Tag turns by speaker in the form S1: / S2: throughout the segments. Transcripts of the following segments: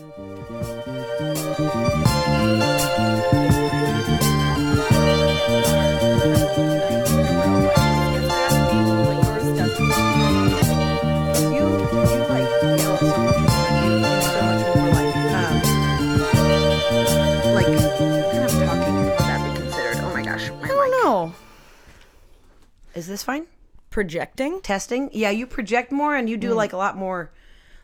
S1: Oh, my gosh, I don't know.
S2: Is this fine?
S1: projecting.
S2: Testing? Yeah, you project more and you do like a lot more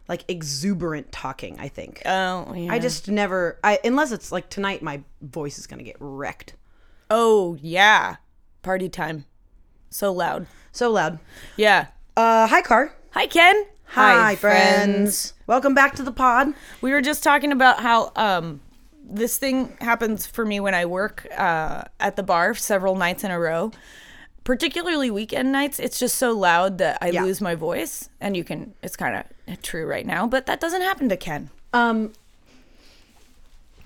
S2: like exuberant talking, I think.
S1: Oh, yeah.
S2: I just never I unless it's like tonight my voice is going to get wrecked.
S1: Oh, yeah. Party time. So loud.
S2: So loud.
S1: Yeah.
S2: Uh hi Car.
S1: Hi, Ken.
S2: Hi, friends. Welcome back to the pod.
S1: We were just talking about how um, this thing happens for me when I work uh, at the bar several nights in a row. Particularly weekend nights, it's just so loud that I
S2: Yeah.
S1: lose my voice. And you can, it's kind of true right now, but that doesn't happen to Ken.
S2: Um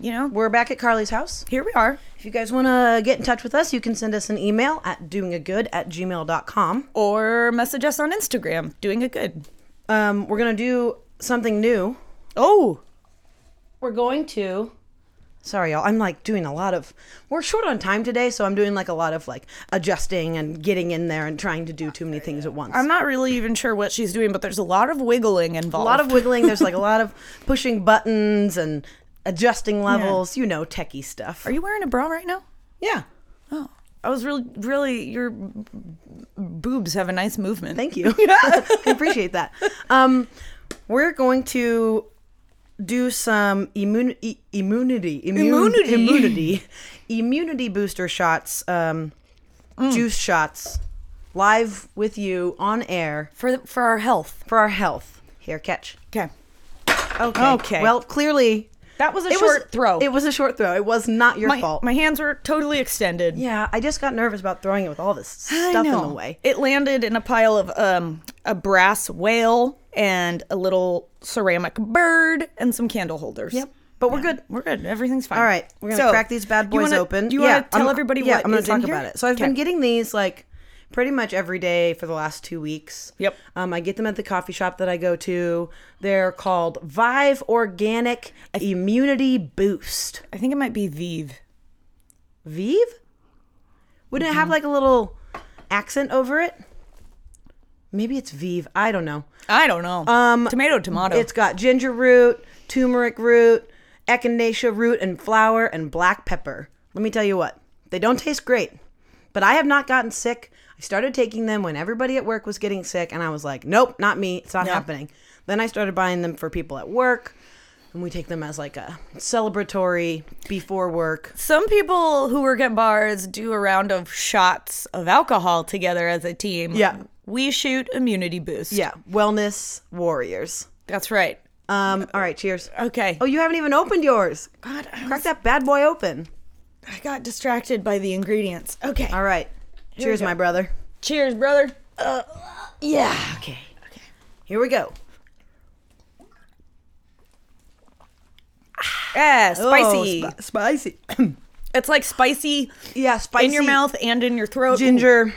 S1: You know,
S2: we're back at Carly's house.
S1: here we are.
S2: If you guys want to get in touch with us, you can send us an email at doingagood at gmail.com.
S1: Or message us on Instagram, doing it good.
S2: Um, we're going to do something new.
S1: Oh,
S2: We're going to. Sorry, y'all. I'm like doing a lot of. We're short on time today, so I'm doing like a lot of like adjusting and getting in there and trying to do too many things at once.
S1: I'm not really even sure what she's doing, but there's a lot of wiggling involved.
S2: a lot of wiggling. There's like a lot of pushing buttons and adjusting levels. You know, techie stuff.
S1: Are you wearing a bra right now?
S2: Yeah.
S1: Oh, I was really, really. Your boobs have a nice movement.
S2: Thank you. I appreciate that. Um, we're going to do some immune, e- immunity, immune,
S1: Immunity.
S2: immunity, immunity booster shots, um,
S1: Mm.
S2: juice shots, live with you on air
S1: for for our health.
S2: for our health. Here, catch.
S1: Okay,
S2: Okay.
S1: Okay.
S2: Well, clearly
S1: that was a
S2: it
S1: short
S2: was
S1: throw.
S2: It was a short throw. It was not your
S1: my
S2: fault.
S1: my hands were totally extended.
S2: yeah, I just got nervous about throwing it with all this stuff in the way.
S1: It landed in a pile of um a brass whale and a little ceramic bird and some candle holders.
S2: Yep. But we're good.
S1: We're good. Everything's fine.
S2: All right, we're gonna
S1: So,
S2: crack these bad
S1: you
S2: boys
S1: wanna-
S2: open.
S1: Do you want to tell
S2: I'm-
S1: everybody
S2: yeah,
S1: what
S2: I'm gonna talk
S1: in here?
S2: about it. So I've
S1: Okay.
S2: been getting these like pretty much every day for the last two weeks.
S1: Yep.
S2: Um, I get them at the coffee shop that I go to. They're called Vive Organic Immunity Boost.
S1: I think it might be Vive.
S2: Vive? Wouldn't it
S1: Mm-hmm.
S2: have like a little accent over it? Maybe it's Vive. I don't know.
S1: I don't know. Um, tomato, tomato.
S2: It's got ginger root, turmeric root, echinacea root, and flour, and black pepper. Let me tell you what, they don't taste great, but I have not gotten sick. I started taking them when everybody at work was getting sick, and I was like, nope, not me. It's not
S1: No.
S2: happening. Then I started buying them for people at work, and we take them as like a celebratory before work.
S1: Some people who work at bars do a round of shots of alcohol together as a team.
S2: Yeah.
S1: We shoot immunity boost.
S2: Yeah, wellness warriors.
S1: That's right.
S2: Um, all right, cheers.
S1: Okay.
S2: Oh, you haven't even opened yours.
S1: God, I,
S2: Crack that bad boy open.
S1: I got distracted by the ingredients. Okay.
S2: All right. Cheers, my brother.
S1: Cheers, brother.
S2: Yeah. Okay. Okay. Here we go.
S1: Yeah, spicy.
S2: Oh, spi- spicy.
S1: it's like spicy
S2: yeah, spicy.
S1: in your mouth and in your throat.
S2: Ginger.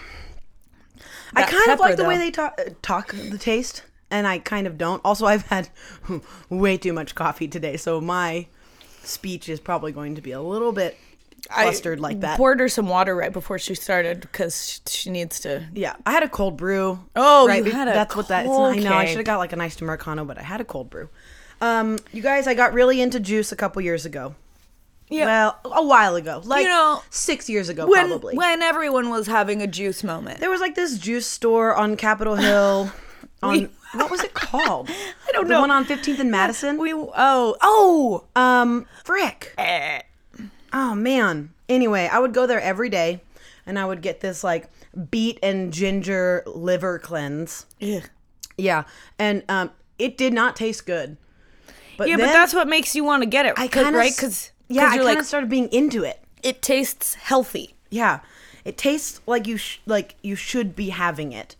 S2: I kind of like the way they talk, talk the taste, and I kind of don't. Also, I've had way too much coffee today, so my speech is probably going to be a little bit
S1: I
S2: like that.
S1: Poured her some water right before she started because she needs to.
S2: yeah, I had a cold brew.
S1: Oh,
S2: right.
S1: you had a
S2: That's what that.
S1: Cold
S2: I know. I should have got like an iced americano, but I had a cold brew. Um, you guys, I got really into juice a couple years ago.
S1: Yeah.
S2: Well, a while ago, like
S1: You know,
S2: six years ago,
S1: when
S2: probably.
S1: when everyone was having a juice moment.
S2: There was like this juice store on Capitol Hill. On what was it called? I
S1: don't
S2: the
S1: know.
S2: one on 15th and Madison.
S1: We oh oh
S2: um, frick.
S1: eh.
S2: Oh man. Anyway, I would go there every day, and I would get this like beet and ginger liver cleanse.
S1: Ugh.
S2: Yeah, and um, it did not taste good. But
S1: Yeah, but that's what makes you want to get it.
S2: I
S1: 'cause-
S2: kind of
S1: right because
S2: yeah, I
S1: you're
S2: kind of
S1: like
S2: started being into it.
S1: it tastes healthy.
S2: Yeah, it tastes like you sh- like you should be having it.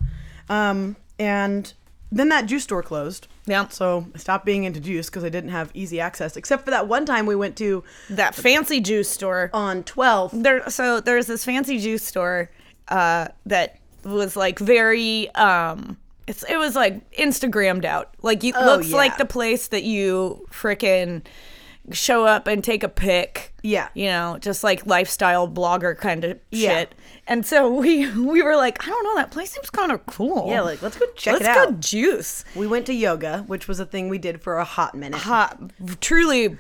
S2: Um, and then that juice store closed.
S1: Yeah.
S2: So I stopped being into juice because I didn't have easy access, except for that one time we went to
S1: That fancy juice store.
S2: on 12th.
S1: there so there's this fancy juice store uh that was like very um It's it was like Instagrammed out. Like you
S2: Oh,
S1: looks
S2: yeah.
S1: like the place that you frickin' show up and take a pic.
S2: Yeah.
S1: You know, just like lifestyle blogger kind of
S2: Yeah.
S1: shit. And so we we were like, I don't know, that place seems kind of cool.
S2: Yeah, like let's go check
S1: let's
S2: it
S1: go
S2: out.
S1: juice.
S2: We went to yoga, which was a thing we did for a hot minute.
S1: Hot, truly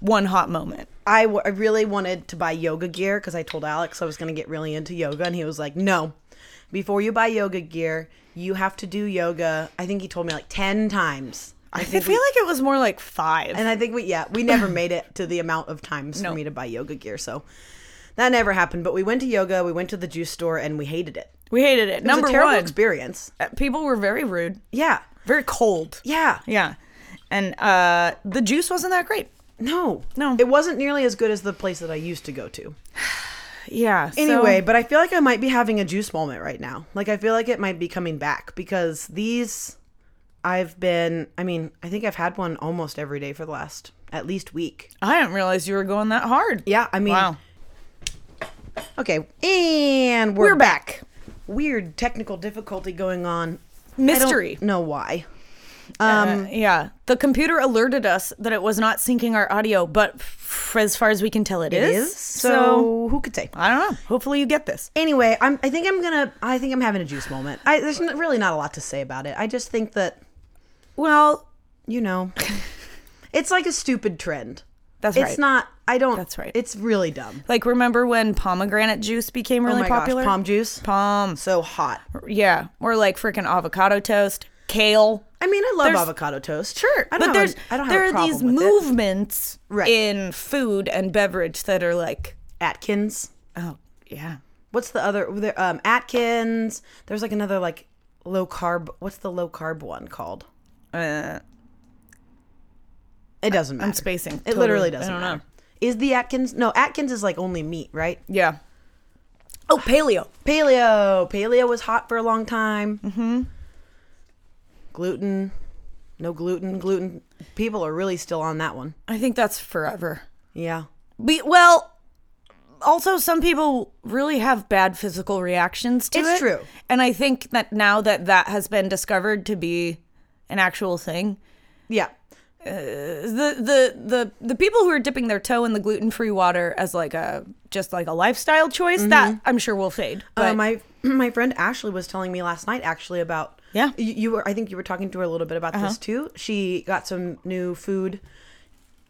S1: one hot moment.
S2: I, w- I really wanted to buy yoga gear because I told Alex I was going to get really into yoga, and he was like, "No, before you buy yoga gear, you have to do yoga." I think he told me like ten times. I
S1: I
S2: think
S1: feel
S2: we,
S1: like it was more like five.
S2: and I think we yeah we never made it to the amount of times
S1: No.
S2: for me to buy yoga gear, so that never happened. But we went to yoga, we went to the juice store, and we hated it.
S1: we hated it.
S2: It
S1: Number
S2: was a terrible
S1: one,
S2: experience.
S1: uh, people were very rude,
S2: Yeah,
S1: very cold.
S2: yeah,
S1: Yeah. And uh, the juice wasn't that great.
S2: no,
S1: No.
S2: it wasn't nearly as good as the place that I used to go to.
S1: Yeah. so-
S2: Anyway, but I feel like I might be having a juice moment right now. Like I feel like it might be coming back because these I've been I mean, I think I've had one almost every day for the last at least week.
S1: I didn't realize you were going that hard.
S2: Yeah, I mean
S1: Wow.
S2: Okay, and we're,
S1: We're back.
S2: Weird technical difficulty going on.
S1: Mystery.
S2: I don't know why.
S1: Um, yeah. The computer alerted us that it was not syncing our audio, but f- as far as we can tell,
S2: It is. So, who could say?
S1: I don't know. Hopefully you get this.
S2: Anyway, I'm I think I'm to I think I'm having a juice moment. I there's really not a lot to say about it. I just think that,
S1: Well,
S2: you know, it's like a stupid trend.
S1: that's right.
S2: It's not. I don't.
S1: That's right.
S2: It's really dumb.
S1: like remember when pomegranate juice became really
S2: oh
S1: popular?
S2: gosh, palm juice.
S1: Palm.
S2: So hot.
S1: Yeah. Or like freaking avocado toast, kale.
S2: I mean, I love
S1: There's-
S2: avocado toast.
S1: Sure,
S2: I don't
S1: but
S2: have
S1: there's
S2: a, I don't have
S1: there are these movements
S2: Right.
S1: in food and beverage that are like,
S2: Atkins.
S1: oh yeah,
S2: What's the other? Um, Atkins. There's like another like low carb. What's the low carb one called?
S1: uh,
S2: It doesn't matter.
S1: I'm spacing.
S2: It literally doesn't
S1: I don't
S2: matter.
S1: know.
S2: Is the Atkins? No, Atkins is like only meat, right?
S1: Yeah. Oh, paleo.
S2: Paleo. Paleo was hot for a long time. Mm-hmm. Gluten. No gluten. Gluten. People are really still on that one.
S1: I think that's forever.
S2: Yeah.
S1: Be, well, also some people really have bad physical reactions to
S2: It's
S1: it.
S2: It's true.
S1: And I think that now that that has been discovered to be an actual thing,
S2: Yeah.
S1: the the the the people who are dipping their toe in the gluten-free water as like a just like a lifestyle choice that I'm sure will fade. But
S2: Uh, my my friend Ashley was telling me last night actually about
S1: Yeah. Uh-huh.
S2: you, you were I think you were talking to her a little bit about this too. She got some new food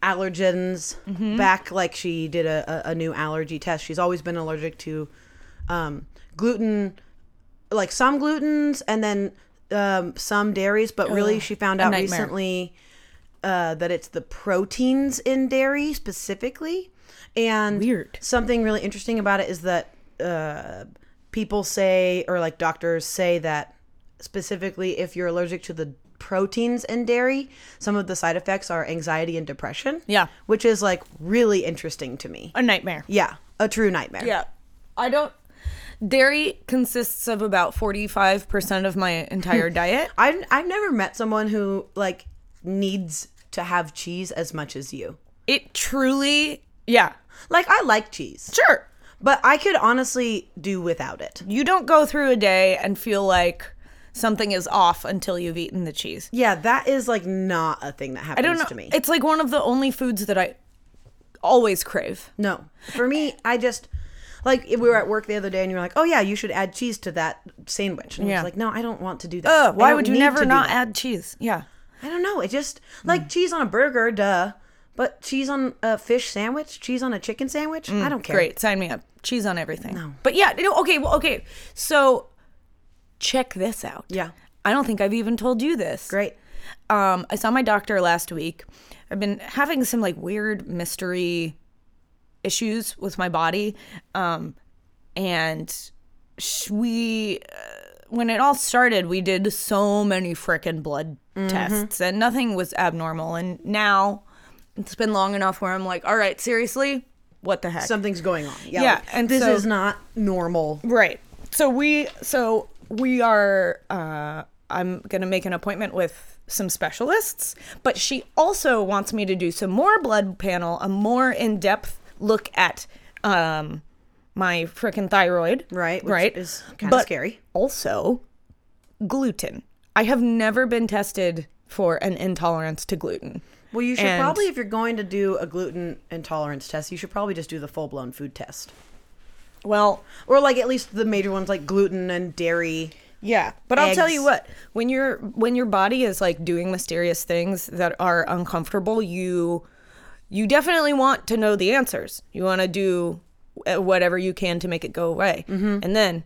S2: allergens
S1: Mm-hmm.
S2: back like she did a, a, a new allergy test. She's always been allergic to um, gluten like some glutens and then um, some dairies, but really she found out
S1: nightmare.
S2: recently uh, that it's the proteins in dairy specifically. And
S1: Weird.
S2: something really interesting about it is that uh, people say, or like doctors say, that specifically if you're allergic to the proteins in dairy, some of the side effects are anxiety and depression.
S1: Yeah.
S2: Which is like really interesting to me.
S1: a nightmare.
S2: Yeah. A true nightmare.
S1: Yeah. I don't dairy consists of about 45% of my entire diet.
S2: I've, I've never met someone who like needs to have cheese as much as you.
S1: It truly yeah.
S2: Like I like cheese,
S1: Sure.
S2: but I could honestly do without it.
S1: You don't go through a day and feel like something is off until you've eaten the cheese.
S2: Yeah, that is like not a thing that
S1: I
S2: happens
S1: don't know.
S2: to me.
S1: It's like one of the only foods that I always crave.
S2: No. For me, I just like we were at work the other day and you were like, "Oh yeah, you should add cheese to that sandwich." And I
S1: Yeah.
S2: was like, "No, I don't want to do that."
S1: Ugh,
S2: I
S1: why would you never not add cheese? Yeah.
S2: I don't know. It just like cheese on a burger, duh. But cheese on a fish sandwich, cheese on a chicken sandwich, I don't care.
S1: Mm, Great. Sign me up. Cheese on everything. No. But yeah, no, okay, well, okay. So check this out.
S2: Yeah.
S1: I don't think I've even told you this.
S2: Great.
S1: Um, I saw my doctor last week. I've been having some like weird mystery issues with my body. Um, and we, uh, when it all started, we did so many frickin' blood
S2: Mm-hmm.
S1: tests and nothing was abnormal. And now it's been long enough where I'm like, all right, seriously, what the heck?
S2: Something's going on. Yeah.
S1: Yeah,
S2: like,
S1: and
S2: this
S1: so-
S2: is not normal.
S1: Right. So we so we are uh I'm going to make an appointment with some specialists, but she also wants me to do some more blood panel, a more in-depth look at um my freaking thyroid.
S2: Right, which
S1: right.
S2: is kinda scary.
S1: Also gluten. I have never been tested for an intolerance to gluten.
S2: Well, you should
S1: And-
S2: probably, if you're going to do a gluten intolerance test, you should probably just do the full blown food test.
S1: Well,
S2: Or like at least the major ones like gluten and dairy.
S1: Yeah, but I'll tell
S2: eggs.
S1: you what, when your when your body is like doing mysterious things that are uncomfortable, you you definitely want to know the answers. You want to do uh, whatever you can to make it go away.
S2: Mm-hmm.
S1: And then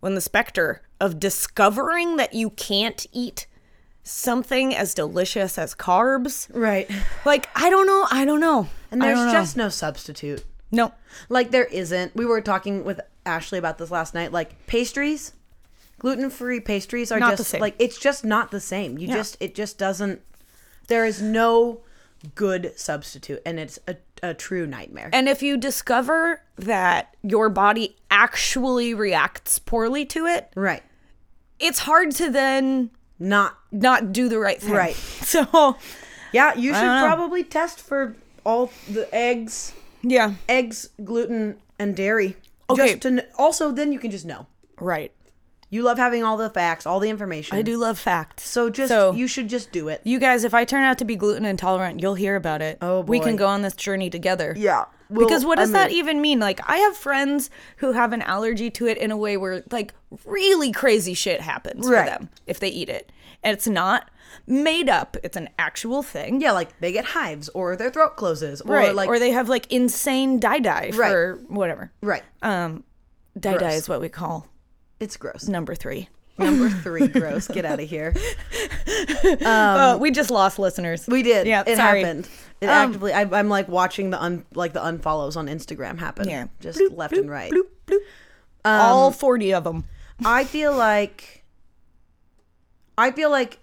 S1: when the specter of discovering that you can't eat something as delicious as carbs,
S2: Right.
S1: like I don't know, I don't know.
S2: And
S1: I
S2: there's
S1: don't know.
S2: just no substitute.
S1: No.
S2: Like there isn't. We were talking with Ashley about this last night. Like pastries, gluten free pastries are
S1: Not the
S2: just
S1: same.
S2: like it's just not the same. You just it just doesn't. There is no good substitute, and it's a, a true nightmare.
S1: And if you discover that your body actually reacts poorly to it,
S2: right.
S1: it's hard to then
S2: Not
S1: not do the right thing.
S2: Right.
S1: So,
S2: yeah. You should probably test for all the eggs,
S1: yeah.
S2: eggs, gluten, and dairy.
S1: Okay.
S2: Just to kn- also then you can just know.
S1: Right.
S2: You love having all the facts, all the information.
S1: I do love facts.
S2: So just
S1: So-
S2: you should just do it.
S1: You guys, if I turn out to be gluten intolerant, you'll hear about it.
S2: Oh,
S1: We can go on this journey together.
S2: Yeah.
S1: because what does
S2: I
S1: that even mean? Like, I have friends who have an allergy to it in a way where, like, really crazy shit happens
S2: Right.
S1: for them if they eat it. And it's not made up, it's an actual thing.
S2: Yeah, like they get hives or their throat closes or
S1: Right.
S2: like
S1: or they have, like, insane die die
S2: Right.
S1: for whatever.
S2: right.
S1: Um, die die is what we call
S2: It's gross.
S1: number three.
S2: Number three, gross. Get out of here.
S1: Uh, we just lost listeners.
S2: Um, We did.
S1: Yeah,
S2: it
S1: sorry.
S2: happened. It
S1: Um,
S2: actively. I, I'm like watching the un like the unfollows on Instagram happen.
S1: Yeah.
S2: just
S1: Bloop,
S2: left
S1: bloop,
S2: and right.
S1: bloop, bloop. All 40 of them.
S2: I feel like. I feel like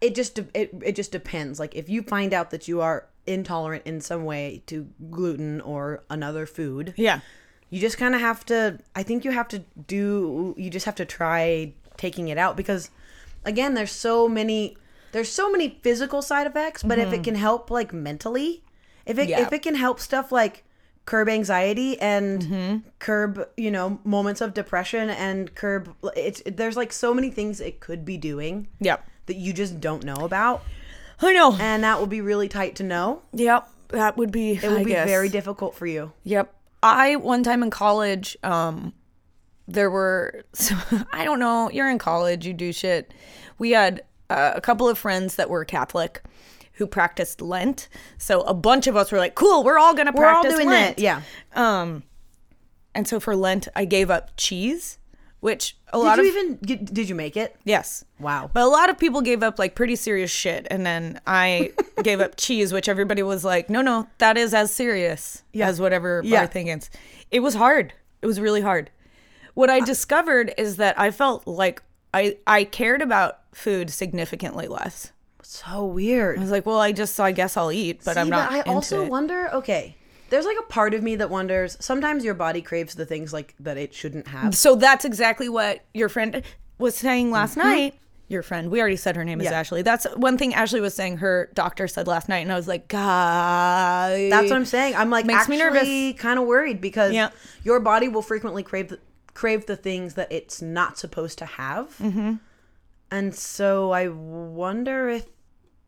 S2: it just it it just depends. Like if you find out that you are intolerant in some way to gluten or another food,
S1: Yeah.
S2: you just kind of have to i think you have to do you just have to try taking it out because again there's so many there's so many physical side effects but if it mm-hmm. can help like mentally if it
S1: Yeah.
S2: if it can help stuff like curb anxiety and mm-hmm. curb you know moments of depression and curb it's there's like so many things it could be doing
S1: Yep.
S2: That you just don't know about
S1: I know.
S2: and that will be really tight to know
S1: Yep. That would be,
S2: it will
S1: I
S2: be
S1: guess.
S2: very difficult for you
S1: Yep. I, one time in college, um, there were, so, I don't know, you're in college, you do shit. We had uh, a couple of friends that were Catholic who practiced Lent. So a bunch of us were like, cool, we're all going to
S2: we're all
S1: practice
S2: doing
S1: Lent.
S2: that yeah
S1: Um, and so for Lent, I gave up cheese, which a
S2: did
S1: lot
S2: you
S1: of,
S2: even get, did you make it
S1: yes.
S2: wow
S1: But a lot of people gave up like pretty serious shit, and then I gave up cheese, which everybody was like, "No, no, that is as serious as whatever
S2: Yeah.
S1: our thing is." It was hard. It was really hard. What I uh, discovered is that I felt like I I cared about food significantly less.
S2: So weird.
S1: I was like, "Well, I just so I guess I'll eat, but I'm
S2: See,
S1: not."
S2: I
S1: into
S2: also
S1: it.
S2: wonder. Okay, there's like a part of me that wonders. Sometimes your body craves the things like that it shouldn't have.
S1: So that's exactly what your friend was saying last night. Your friend, we already said her name is
S2: Mm-hmm. Yeah.
S1: Ashley. That's one thing Ashley was saying her doctor said last night, and I was like, God,
S2: That's what I'm saying. I'm like
S1: Makes me
S2: nervous, kind of worried because
S1: Yeah.
S2: your body will frequently crave the, crave the things that it's not supposed to have. Mm-hmm. And so I wonder if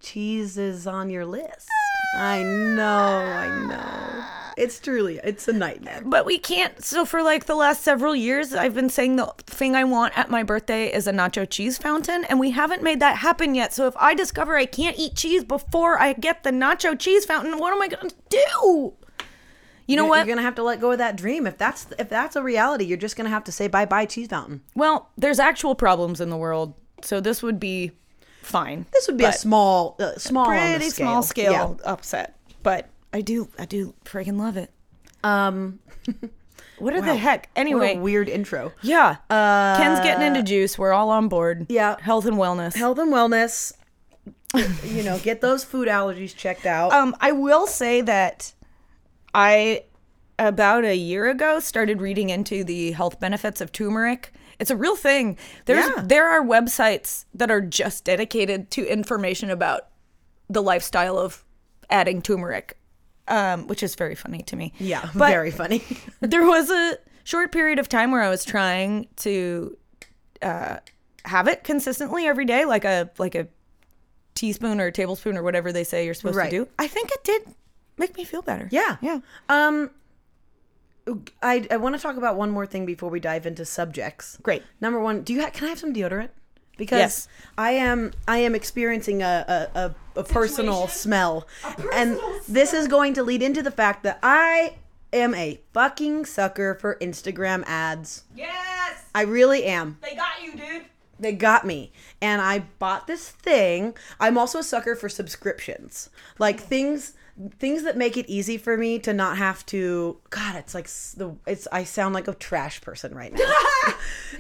S2: cheese is on your list. I know, I know. It's truly, it's a nightmare.
S1: But we can't. So for like the last several years, I've been saying the thing I want at my birthday is a nacho cheese fountain, and we haven't made that happen yet. So if I discover I can't eat cheese before I get the nacho cheese fountain, what am I gonna do? You know
S2: You're,
S1: what?
S2: you're gonna have to let go of that dream. If that's if that's a reality, you're just gonna have to say bye bye cheese fountain.
S1: well, there's actual problems in the world, so this would be fine.
S2: This would be a small, uh, small,
S1: pretty
S2: scale.
S1: small scale
S2: Yeah.
S1: upset. But I do, I do freaking love it.
S2: Um,
S1: What are the
S2: Wow.
S1: heck? Anyway,
S2: weird intro.
S1: yeah.
S2: Uh,
S1: Ken's getting into juice. We're all on board.
S2: Yeah.
S1: Health and wellness.
S2: health and wellness. you know, get those food allergies checked out.
S1: Um, I will say that I about a year ago started reading into the health benefits of turmeric. It's a real thing. There's
S2: Yeah.
S1: there are websites that are just dedicated to information about the lifestyle of adding turmeric, um, which is very funny to me.
S2: yeah,
S1: but
S2: very funny.
S1: there was a short period of time where I was trying to uh, have it consistently every day, like a like a teaspoon or a tablespoon or whatever they say you're supposed
S2: Right.
S1: to do, I think it did make me feel better.
S2: Yeah.
S1: Yeah.
S2: Um, I I want to talk about one more thing before we dive into subjects.
S1: Great.
S2: Number one, do you ha- can I have some deodorant? Because
S1: Yes.
S2: I am I am experiencing a a, a, a personal smell, and this is going to lead into the fact that I am a fucking sucker for Instagram ads.
S1: Yes.
S2: I really am.
S1: They got you, dude.
S2: They got me. And I bought this thing. I'm also a sucker for subscriptions. Like things things that make it easy for me to not have to God, it's like the it's I sound like a trash person right now.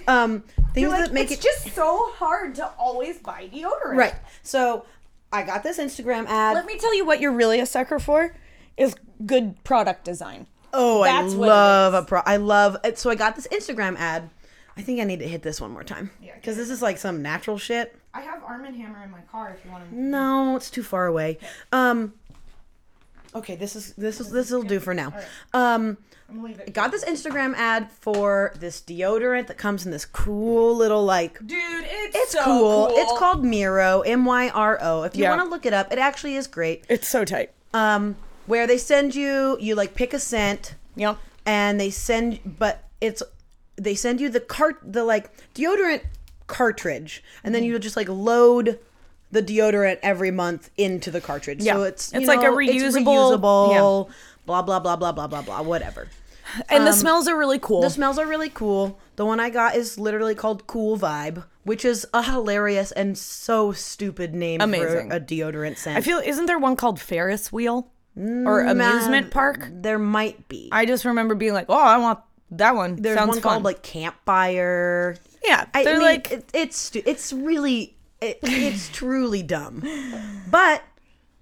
S2: um things that make
S1: it's
S2: it
S1: just so hard to always buy deodorant.
S2: Right. So I got this Instagram ad.
S1: Let me tell you what you're really a sucker for is good product design.
S2: oh,
S1: that's
S2: I love a pro I love it. So I got this Instagram ad. I think I need to hit this one more time.
S1: Yeah,
S2: Because this is like some natural shit.
S1: I have Arm and Hammer in my car if you want to.
S2: No, it's too far away. Um Okay, this is this is this will do for now. Um
S1: I'm gonna leave it.
S2: got this Instagram ad for this deodorant that comes in this cool little like
S1: Dude, it's,
S2: it's
S1: so
S2: cool.
S1: cool.
S2: It's called Myro, M Y R O. If you
S1: Yeah.
S2: want to look it up, it actually is great.
S1: It's so tight.
S2: Um where they send you you like pick a scent
S1: Yep.
S2: and they send but it's they send you the cart the like deodorant cartridge and then you just like load the deodorant every month into the cartridge
S1: Yeah.
S2: so it's you
S1: It's like a
S2: know, it's
S1: reusable-
S2: reusable blah blah blah blah blah blah blah whatever
S1: And the um, smells are really cool.
S2: the smells are really cool the one i got is literally called cool vibe which is a hilarious and so stupid name
S1: Amazing.
S2: for a deodorant scent
S1: I feel isn't there one called Ferris wheel or mm, amusement park?
S2: there might be
S1: I just remember being like, oh, I want that one.
S2: there's
S1: Sounds
S2: one
S1: fun.
S2: called like campfire
S1: yeah.
S2: I
S1: they're
S2: mean,
S1: like
S2: it, it's it's really it, it's truly dumb. But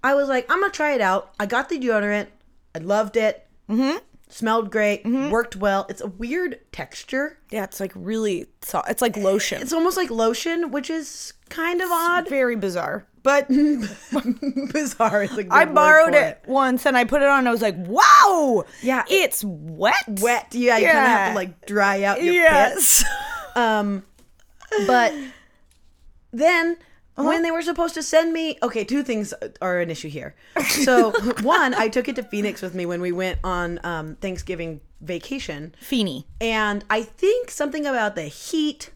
S2: I was like, I'm gonna try it out. I got the deodorant. I loved it. Mm-hmm. Smelled great. Worked well. It's a weird texture.
S1: yeah, it's like really soft. it's like lotion.
S2: It's almost like lotion, which is kind of odd.
S1: very bizarre. But
S2: Bizarre. It's a good
S1: I borrowed
S2: for
S1: it once and I put it on and I was like, wow.
S2: Yeah.
S1: It's wet.
S2: Wet. Yeah, you kind of have to
S1: Yeah.
S2: like dry out your
S1: Yes.
S2: pits. but then
S1: Uh-huh.
S2: when they were supposed to send me okay two things are an issue here so one i took it to phoenix with me when we went on um, thanksgiving vacation
S1: Feeny.
S2: and i think something about the heat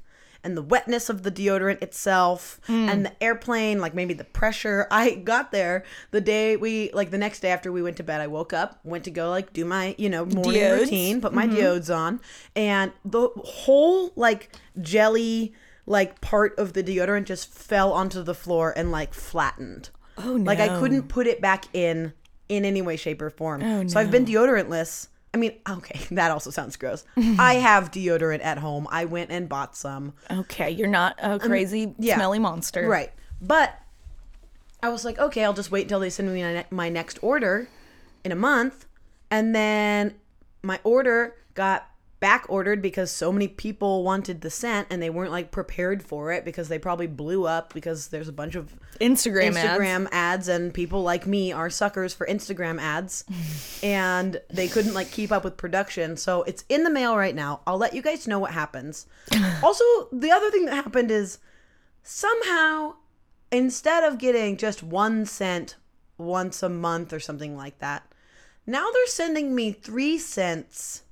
S2: and the wetness of the deodorant itself
S1: Mm.
S2: and the airplane like maybe the pressure i got there the day we like the next day after we went to bed i woke up went to go like do my you know morning
S1: Deodes.
S2: routine put
S1: Mm-hmm.
S2: my diodes on and the whole like jelly like part of the deodorant just fell onto the floor and like flattened
S1: Oh no.
S2: like i couldn't put it back in in any way shape or form
S1: Oh, no.
S2: so i've been deodorantless i mean okay that also sounds gross i have deodorant at home i went and bought some
S1: Okay, you're not a crazy
S2: yeah.
S1: smelly monster.
S2: Right. But I was like, okay, I'll just wait until they send me my next order in a month. And then my order got back ordered because so many people wanted the scent and they weren't like prepared for it because they probably blew up because there's a bunch of
S1: Instagram, ads.
S2: Instagram ads. and people like me are suckers for Instagram ads and they couldn't like keep up with production. So it's in the mail right now. I'll let you guys know what happens. also, the other thing that happened is somehow instead of getting just one cent once a month or something like that, now they're sending me 3 cents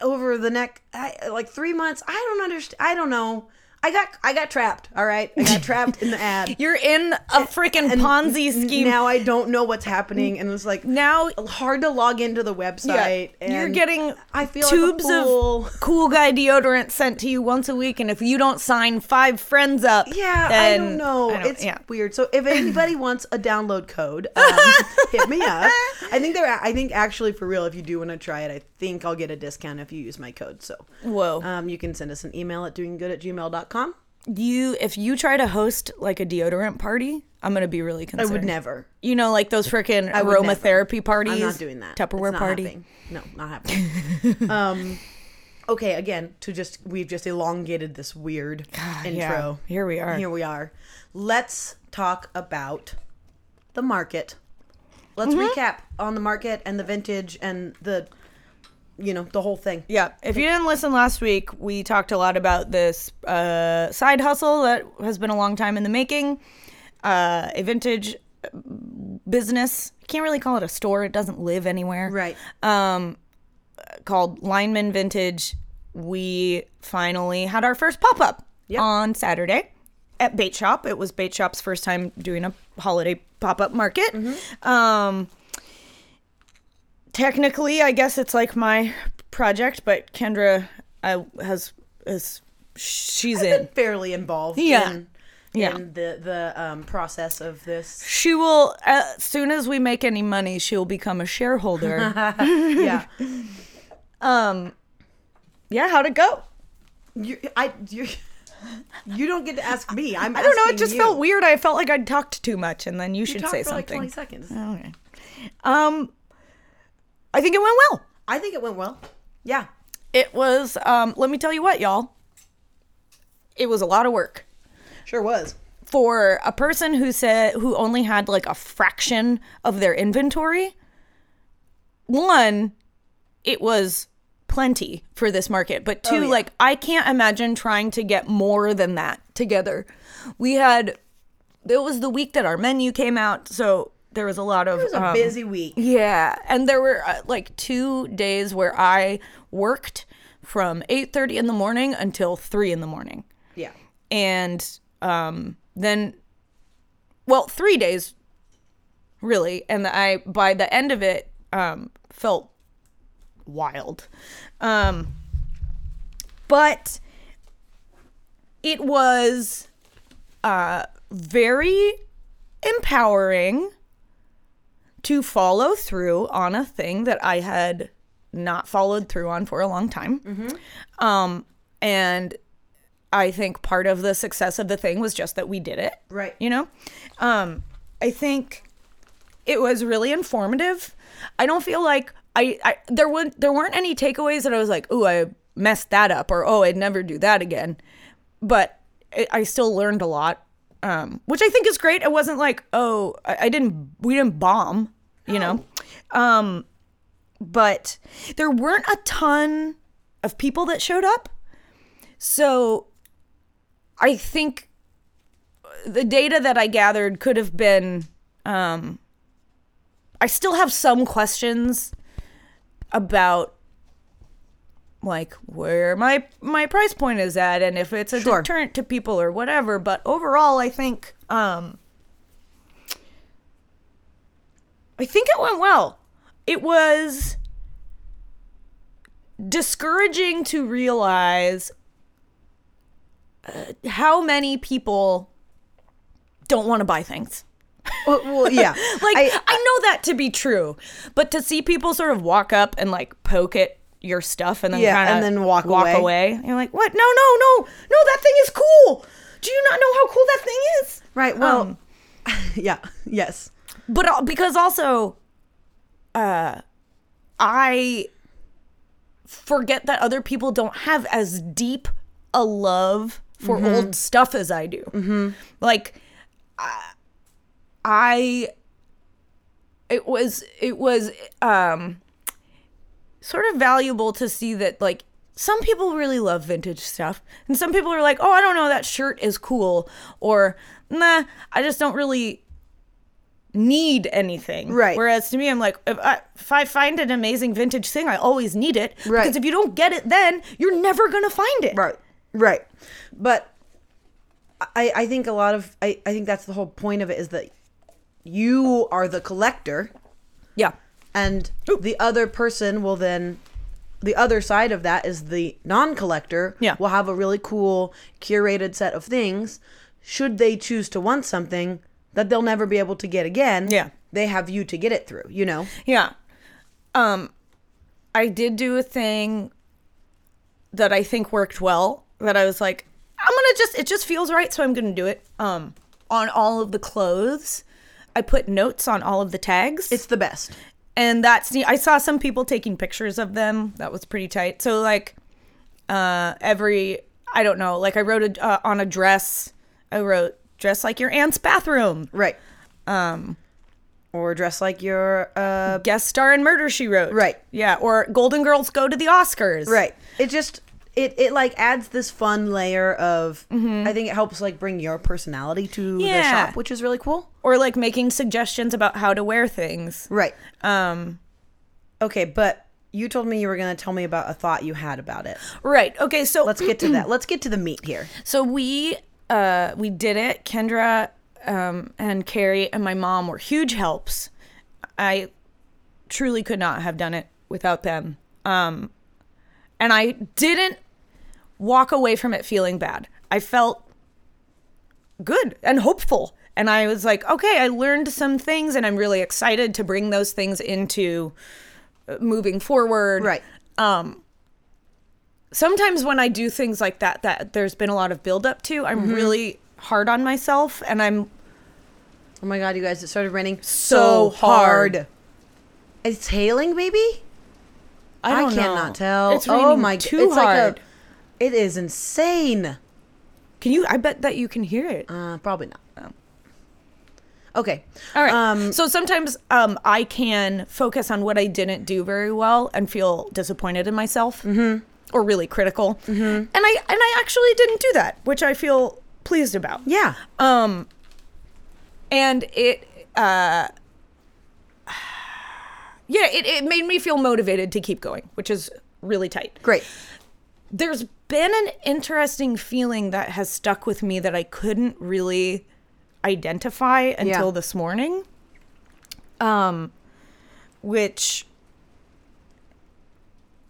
S2: over the I, like 3 months. I don't understand. I don't know. I got I got trapped, all right? I got trapped in the ad.
S1: You're in a freaking Ponzi scheme.
S2: Now I don't know what's happening, and it's like
S1: Now
S2: hard to log into the website. and
S1: you're getting
S2: I feel
S1: tubes
S2: like
S1: of cool guy deodorant sent to you once a week, and if you don't sign five friends up,
S2: Yeah, I don't know.
S1: I don't-
S2: it's
S1: yeah.
S2: weird. So if anybody wants a download code, um, hit me up. I think they're. I think actually for real, if you do want to try it, I think I'll get a discount if you use my code. So
S1: Whoa.
S2: um, you can send us an email at doinggood at gmail.com.
S1: you if you try to host like a deodorant party, I'm gonna be really concerned.
S2: I would never.
S1: You know, like those freaking
S2: never.
S1: aromatherapy parties.
S2: I'm not doing that.
S1: Tupperware party.
S2: happening. No, not happening. um, okay, again, to just we've just elongated this weird
S1: Yeah,
S2: intro.
S1: here we are.
S2: Here we are. Let's talk about the market. Let's
S1: Mm-hmm.
S2: recap on the market and the vintage and the you know, the whole thing.
S1: Yeah. If you didn't listen last week, we talked a lot about this uh, side hustle that has been a long time in the making. Uh, a vintage business. Can't really call it a store. It doesn't live anywhere.
S2: Right.
S1: Um, called Lineman Vintage. We finally had our first pop up
S2: Yep.
S1: on Saturday at Bait Shop. It was Bait Shop's first time doing a holiday pop up market. Um, technically, I guess it's like my project, but Kendra uh, has is she's in.
S2: Fairly involved
S1: Yeah.
S2: in,
S1: Yeah.
S2: in the the um, process of this.
S1: She will as soon as we make any money, she'll become a shareholder.
S2: yeah.
S1: um, yeah, how'd it go?
S2: You, I you, you don't get to ask me. I'm
S1: I don't know. It just
S2: you.
S1: felt weird. I felt like I'd talked too much, and then you,
S2: You
S1: should say
S2: for like
S1: something.
S2: 20 seconds.
S1: okay. Um, I think it went well.
S2: I think it went well. Yeah.
S1: It was. Um, let me tell you what, y'all. It was a lot of work
S2: Sure was.
S1: for a person who said who only had like a fraction of their inventory. One, it was plenty for this market, but two,
S2: Oh, yeah.
S1: like I can't imagine trying to get more than that together. We had. It was the week that our menu came out, so there was a lot of
S2: It was a
S1: um,
S2: busy week.
S1: Yeah, and there were uh, like two days where I worked from 8:30 in the morning until 3 in the morning.
S2: Yeah.
S1: And um then well, 3 days really, and I by the end of it um felt wild. Um but it was uh very empowering to follow through on a thing that I had not followed through on for a long time. Um, and I think part of the success of the thing was just that we did it.
S2: Right.
S1: You know? Um, I think it was really informative. I don't feel like I, I there weren't there weren't any takeaways that I was like, oh, I messed that up or oh, I'd never do that again. But it, I still learned a lot, um, which I think is great. It wasn't like, oh, I, I didn't we didn't bomb, you know. Um, but there weren't a ton of people that showed up, so I think the data that I gathered could have been. Um, I still have some questions about like where my my price point is at and if it's a
S2: Sure.
S1: deterrent to people or whatever but overall i think um i think it went well it was discouraging to realize uh, how many people don't want to buy things
S2: Well, well, yeah.
S1: like I,
S2: I,
S1: know that to be true, but to see people sort of walk up and like poke at your stuff and then
S2: Yeah,
S1: kind of
S2: and then walk walk away.
S1: you're like, what? No, no, no, no! That thing is cool. Do you not know how cool that thing is?
S2: right. Well,
S1: Um,
S2: yeah. Yes.
S1: but al- because also, uh, I forget that other people don't have as deep a love for
S2: Mm-hmm.
S1: old stuff as I do. Mm-hmm. Like, I, I, it was it was um, sort of valuable to see that like some people really love vintage stuff, and some people are like, oh, I don't know, that shirt is cool, or nah, I just don't really need anything.
S2: Right.
S1: Whereas to me, I'm like, if I, if I find an amazing vintage thing, I always need it.
S2: Right.
S1: Because if you don't get it then, you're never going to find it.
S2: Right. Right. But I I think a lot of I I think that's the whole point of it is that you are the collector
S1: Yeah.
S2: And the other person will then the other side of that is the non-collector
S1: Yeah.
S2: will have a really cool curated set of things should they choose to want something that they'll never be able to get again
S1: Yeah.
S2: they have you to get it through you know
S1: Yeah. Um I did do a thing that I think worked well that I was like I'm going to just it just feels right so I'm going to do it. Um on all of the clothes, I put notes on all of the tags.
S2: it's the best
S1: and that's. I saw some people taking pictures of them. That was pretty tight. So like uh every I don't know, like I wrote a, uh, on a dress, I wrote dress like your aunt's bathroom
S2: right Um or dress like you're uh
S1: guest star in Murder She Wrote.
S2: Right.
S1: Yeah. Or Golden Girls go to the Oscars.
S2: right. It just it it like adds this fun layer of I think it helps like bring your personality to the shop, which is really cool.
S1: Or like making suggestions about how to wear things.
S2: Right.
S1: Um.
S2: Okay, but you told me you were going to tell me about a thought you had about it.
S1: Right. Okay. So
S2: Let's get to that. Let's get to the meat here.
S1: So we uh we did it. Kendra um and Carrie and my mom were huge helps. I truly could not have done it without them. Um and I didn't walk away from it feeling bad. I felt good and hopeful. And I was like, okay, I learned some things and I'm really excited to bring those things into uh, moving forward
S2: Right.
S1: Um, sometimes when I do things like that, that there's been a lot of buildup to, I'm really hard on myself and I'm
S2: Oh my god, you guys, it started raining
S1: So hard.
S2: It's hailing, baby?
S1: I know.
S2: cannot tell.
S1: It's
S2: oh my
S1: too
S2: it's like a-
S1: hard.
S2: it is insane.
S1: Can you? I bet that you can hear it.
S2: Uh, probably not. Okay.
S1: All right.
S2: Um,
S1: so sometimes um, I can focus on what I didn't do very well and feel disappointed in myself
S2: Mm-hmm.
S1: or really critical. Mm-hmm. And I and I actually didn't do that, which I feel pleased about.
S2: yeah.
S1: Um, and it, uh, yeah, it, it made me feel motivated to keep going, which is really tight.
S2: Great.
S1: There's been an interesting feeling that has stuck with me that I couldn't really identify until
S2: Yeah.
S1: this morning. Um, which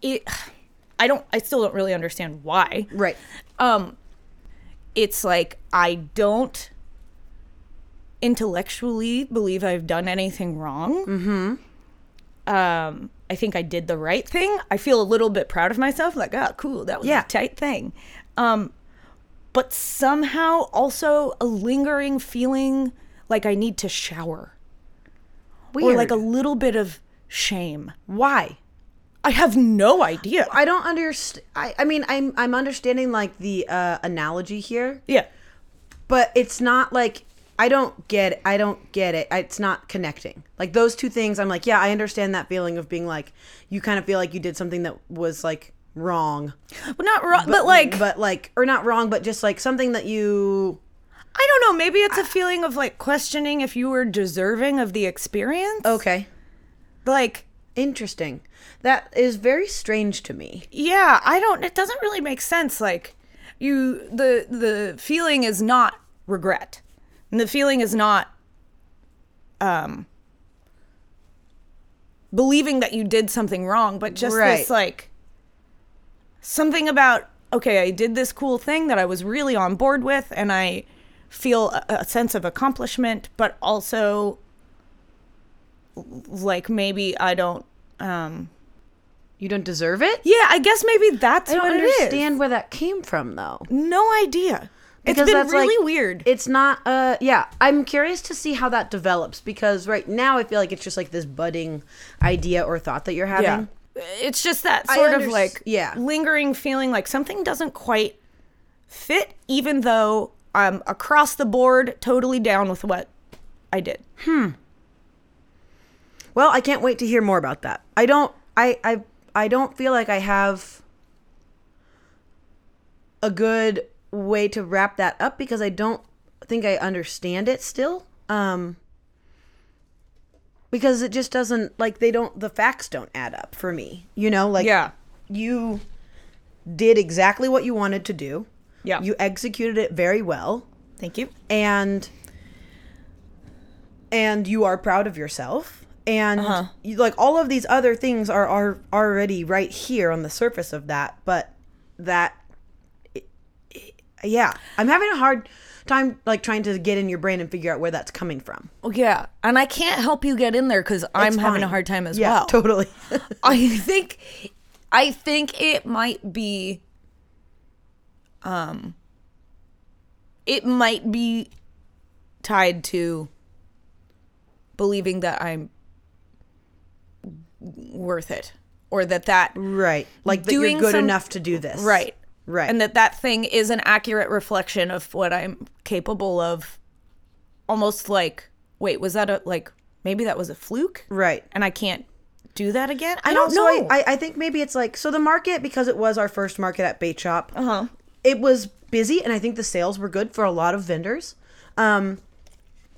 S1: it, I don't, I still don't really understand why
S2: Right.
S1: um it's like i don't intellectually believe i've done anything wrong mm-hmm. Um i think i did the right thing i feel a little bit proud of myself like oh cool that was
S2: Yeah.
S1: a tight thing um but somehow also a lingering feeling like i need to shower
S2: Weird.
S1: or like a little bit of shame
S2: why?
S1: i have no idea
S2: I don't understand. I, I mean, I'm I'm understanding like the uh, analogy here,
S1: yeah
S2: but it's not like I don't get it. I don't get it. It's not connecting. Like those two things, I'm like, yeah, I understand that feeling of being like, you kind of feel like you did something that was like wrong,
S1: well, not wrong but, like
S2: but like, or not wrong, but just like something that you
S1: I don't know. Maybe it's a feeling of like questioning if you were deserving of the experience.
S2: okay,
S1: Like,
S2: interesting. That is very strange to me.
S1: yeah, I don't. It doesn't really make sense. Like, you the the feeling is not regret, and the feeling is not um believing that you did something wrong, but just
S2: Right.
S1: this like something about okay, I did this cool thing that I was really on board with, and I feel a, a sense of accomplishment, but also like maybe I don't. um
S2: You don't deserve it.
S1: Yeah, I guess maybe that's
S2: I don't
S1: what it is.
S2: understand where that came from, though.
S1: No idea. It's
S2: Because
S1: been
S2: that's,
S1: really
S2: like-
S1: weird.
S2: It's not. Uh, yeah, I'm curious to see how that develops because right now I feel like it's just like this budding idea or thought that you're having.
S1: yeah. It's just that sort of like
S2: yeah.
S1: lingering feeling like something doesn't quite fit, even though I'm across the board totally down with what I did. Hmm.
S2: Well, I can't wait to hear more about that. I don't. I. I. I don't feel like I have a good way to wrap that up because I don't think I understand it still. Um. Because it just doesn't like they don't the facts don't add up for me. You know, like
S1: Yeah.
S2: you did exactly what you wanted to do.
S1: Yeah.
S2: You executed it very well
S1: Thank you.
S2: and and you are proud of yourself and
S1: Uh-huh.
S2: you, like all of these other things are are already right here on the surface of that but that yeah. I'm having a hard time like trying to get in your brain and figure out where that's coming from.
S1: Well, yeah, and I can't help you get in there because I'm
S2: It's
S1: having a hard time as
S2: yeah
S1: well.
S2: totally.
S1: I think I think it might be um it might be tied to believing that I'm worth it or that that
S2: right. Like that
S1: Doing
S2: you're good
S1: some-
S2: enough to do this.
S1: Right
S2: right
S1: and that that thing is an accurate reflection of what I'm capable of almost like wait was that a like maybe that was a fluke
S2: Right.
S1: and I can't do that again. I
S2: And
S1: don't
S2: also,
S1: know.
S2: I, I, think maybe it's like so the market because it was our first market at Bait Shop.
S1: Uh-huh.
S2: It was busy, and I think the sales were good for a lot of vendors. Um,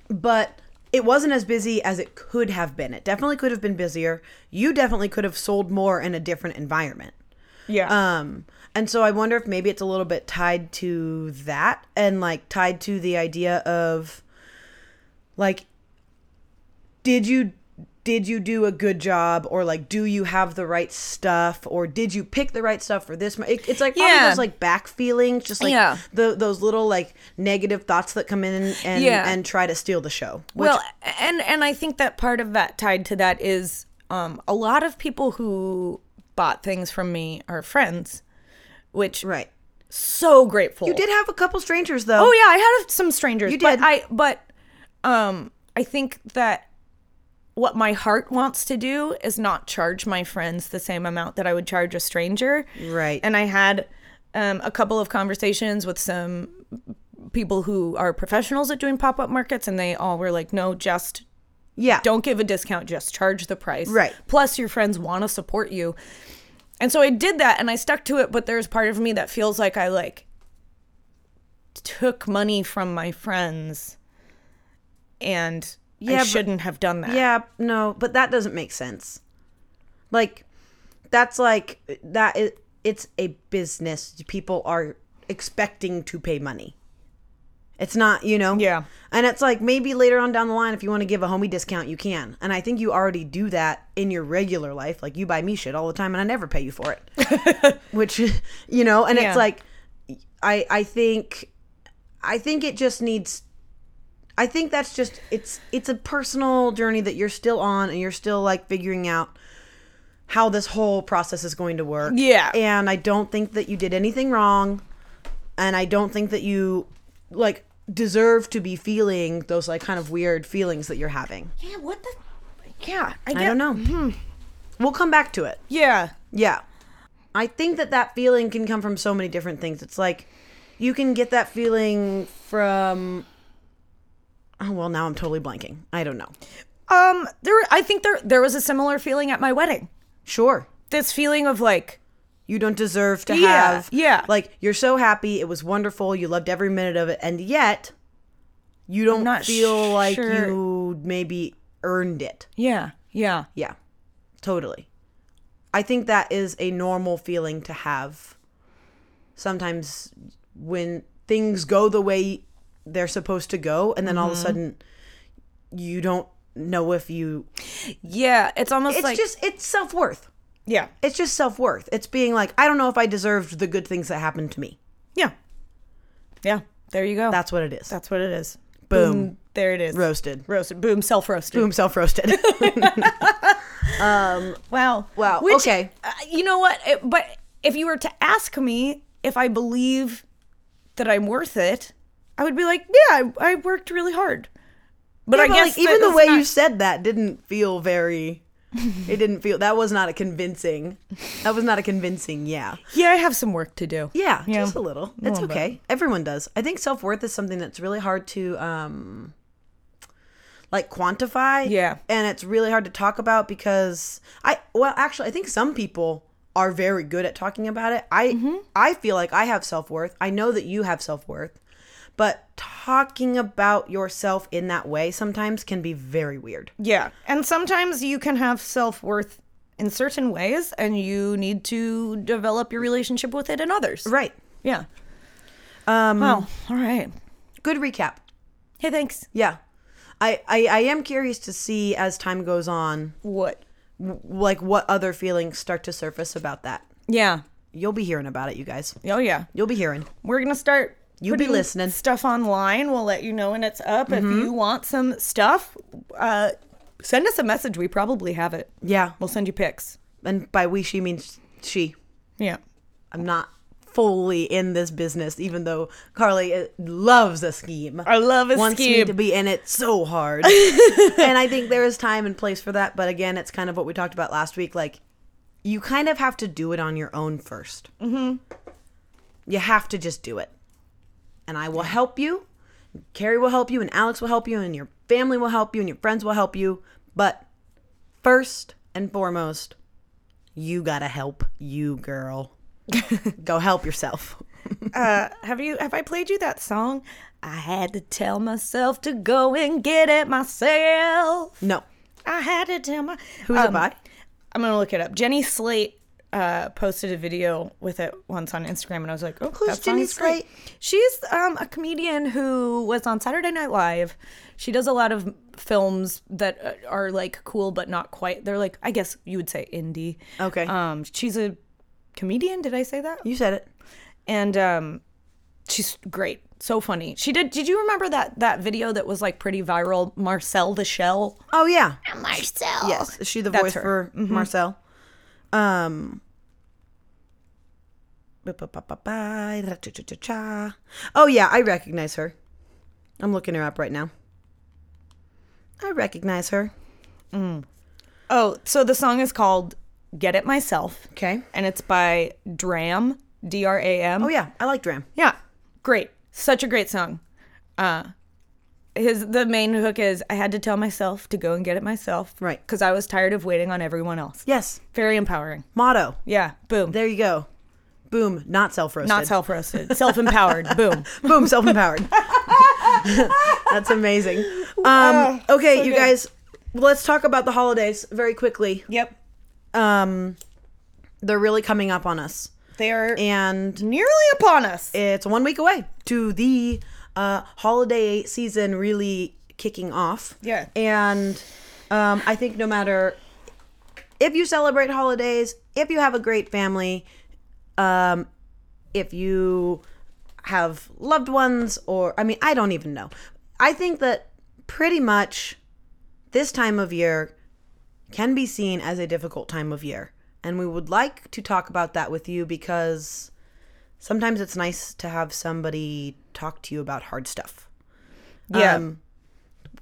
S2: but it wasn't as busy as it could have been. It definitely could have been busier. You definitely could have sold more in a different environment.
S1: yeah.
S2: Um, and so I wonder if maybe it's a little bit tied to that and like tied to the idea of like did you did you do a good job or like do you have the right stuff or did you pick the right stuff for this it, it's like all
S1: Yeah.
S2: those like back feelings just like
S1: Yeah.
S2: the, those little like negative thoughts that come in and
S1: Yeah.
S2: and try to steal the show which,
S1: well, and and I think that part of that tied to that is um, a lot of people who bought things from me are friends, which
S2: right
S1: so grateful.
S2: you did have a couple strangers though
S1: Oh yeah, I had some strangers.
S2: You
S1: but
S2: did.
S1: I but um I think that what my heart wants to do is not charge my friends the same amount that I would charge a stranger.
S2: Right.
S1: And I had um, a couple of conversations with some people who are professionals at doing pop-up markets and they all were like no just
S2: yeah
S1: don't give a discount just charge the price
S2: Right.
S1: plus your friends want to support you and so i did that and i stuck to it but there's part of me that feels like i like took money from my friends and
S2: Yeah,
S1: i
S2: but-
S1: shouldn't have done that
S2: Yeah, no, but that doesn't make sense. Like that's like that is it's a business. People are expecting to pay money. It's not, you know.
S1: Yeah.
S2: And it's like maybe later on down the line if you want to give a homie discount, you can. And I think you already do that in your regular life. Like you buy me shit all the time and I never pay you for it. Which you know, and
S1: Yeah.
S2: it's like I I think I think it just needs I think that's just it's it's a personal journey that you're still on and you're still like figuring out how this whole process is going to work.
S1: Yeah.
S2: And I don't think that you did anything wrong and I don't think that you like deserve to be feeling those like kind of weird feelings that you're having.
S1: yeah what the yeah i, get,
S2: I don't know. Hmm. We'll come back to it.
S1: yeah
S2: Yeah. I think that that feeling can come from so many different things. It's like you can get that feeling from Oh, well, now I'm totally blanking. I don't know.
S1: um there i think there there was a similar feeling at my wedding
S2: Sure.
S1: this feeling of like
S2: You don't deserve to
S1: Yeah,
S2: have
S1: yeah.
S2: Like you're so happy, it was wonderful, you loved every minute of it, and yet you don't
S1: not
S2: feel like
S1: sure.
S2: you maybe earned it.
S1: yeah yeah
S2: Yeah. Totally. I think that is a normal feeling to have. Sometimes when things go the way they're supposed to go and then all of a
S1: Mm-hmm.
S2: sudden you don't know if you
S1: yeah it's almost
S2: it's
S1: like
S2: just it's self-worth.
S1: Yeah
S2: It's just self-worth. It's being like I don't know if I deserved the good things that happened to me.
S1: yeah yeah there you go
S2: That's what it is.
S1: That's what it is.
S2: Boom.
S1: There it is.
S2: Roasted.
S1: Roasted. Boom. Self roasted.
S2: Boom self-roasted.
S1: Wow.
S2: Wow,
S1: Which,
S2: okay.
S1: uh, you know what? It- but if you were to ask me if I believe that I'm worth it, I would be like, yeah, I, I worked really hard. But
S2: Yeah,
S1: I
S2: but,
S1: guess
S2: like, even the way
S1: not-
S2: you said that didn't feel very. it didn't feel that was not a convincing. That was not a convincing. Yeah.
S1: yeah, I have some work to do.
S2: Yeah,
S1: Yeah.
S2: just a little. It's
S1: little
S2: okay. Everyone does. I think self worth is something that's really hard to um like quantify.
S1: Yeah.
S2: And it's really hard to talk about because I well actually I think some people are very good at talking about it. I
S1: Mm-hmm.
S2: I feel like I have self worth. I know that you have self worth. But talking about yourself in that way sometimes can be very weird.
S1: Yeah. And sometimes you can have self worth in certain ways, and you need to develop your relationship with it in others.
S2: Right.
S1: Yeah. Um. Well, all right.
S2: Good recap.
S1: Hey, thanks.
S2: Yeah. I, I, I am curious to see as time goes on
S1: What?
S2: like what other feelings start to surface about that.
S1: Yeah.
S2: You'll be hearing about it, you guys.
S1: Oh, yeah.
S2: You'll be hearing.
S1: We're gonna start.
S2: You be listening.
S1: Stuff online. We'll let you know when it's up.
S2: Mm-hmm.
S1: If you want some stuff, uh, send us a message. We probably have it.
S2: Yeah.
S1: We'll send you pics.
S2: And by we she means she.
S1: Yeah.
S2: I'm not fully in this business, even though Carly uh, loves a scheme.
S1: I love a
S2: wants me
S1: scheme.
S2: to be in it so hard. and I think there is time and place for that. But again, it's kind of what we talked about last week. Like, you kind of have to do it on your own 1st Mm-hmm. You have to just do it. And I will help you. Carrie will help you, and Alex will help you, and your family will help you and your friends will help you. But first and foremost, you gotta help you, girl. Go help yourself.
S1: Uh, have you have I played you that song? I had to tell myself to go and get it myself.
S2: No.
S1: I had to tell my
S2: Who's
S1: Um,
S2: it by?
S1: I'm gonna look it up. Jenny Slate uh, posted a video with it once on Instagram, and I was like, "Oh,
S2: Who's
S1: that
S2: Jenny
S1: is great." She's um, a comedian who was on Saturday Night Live. She does a lot of films that uh, are like cool, but not quite. They're like, I guess you would say indie.
S2: Okay.
S1: Um, she's a comedian. Did I say that?
S2: you said it.
S1: and um she's great so funny she did did you remember that that video that was like pretty viral marcel the shell
S2: Oh yeah.
S1: marcel
S2: Yes. Is she the
S1: That's
S2: voice
S1: her.
S2: for Marcel? Um. Oh yeah, I recognize her. I'm looking her up right now. I recognize her.
S1: oh so the song is called get it myself
S2: Okay.
S1: and it's by dram d-r-a-m
S2: Oh yeah, I like Dram.
S1: yeah great such a great song uh his the main hook is i had to tell myself to go and get it myself
S2: Right.
S1: because i was tired of waiting on everyone else
S2: Yes.
S1: very empowering
S2: Motto.
S1: yeah boom
S2: There you go. Boom. Not self roasted.
S1: not self-roasted self-empowered boom
S2: Boom. Self empowered. That's amazing. Um, okay,
S1: so
S2: you
S1: good.
S2: guys. Let's talk about the holidays very quickly.
S1: yep
S2: Um, they're really coming up on us,
S1: They are
S2: and
S1: nearly upon us.
S2: it's one week away to the uh, holiday season really kicking off.
S1: Yeah.
S2: And um, I think no matter if you celebrate holidays, if you have a great family, um, if you have loved ones, or I mean, I don't even know. I think that pretty much this time of year can be seen as a difficult time of year. And we would like to talk about that with you because sometimes it's nice to have somebody talk to you about hard stuff.
S1: Yeah.
S2: Um,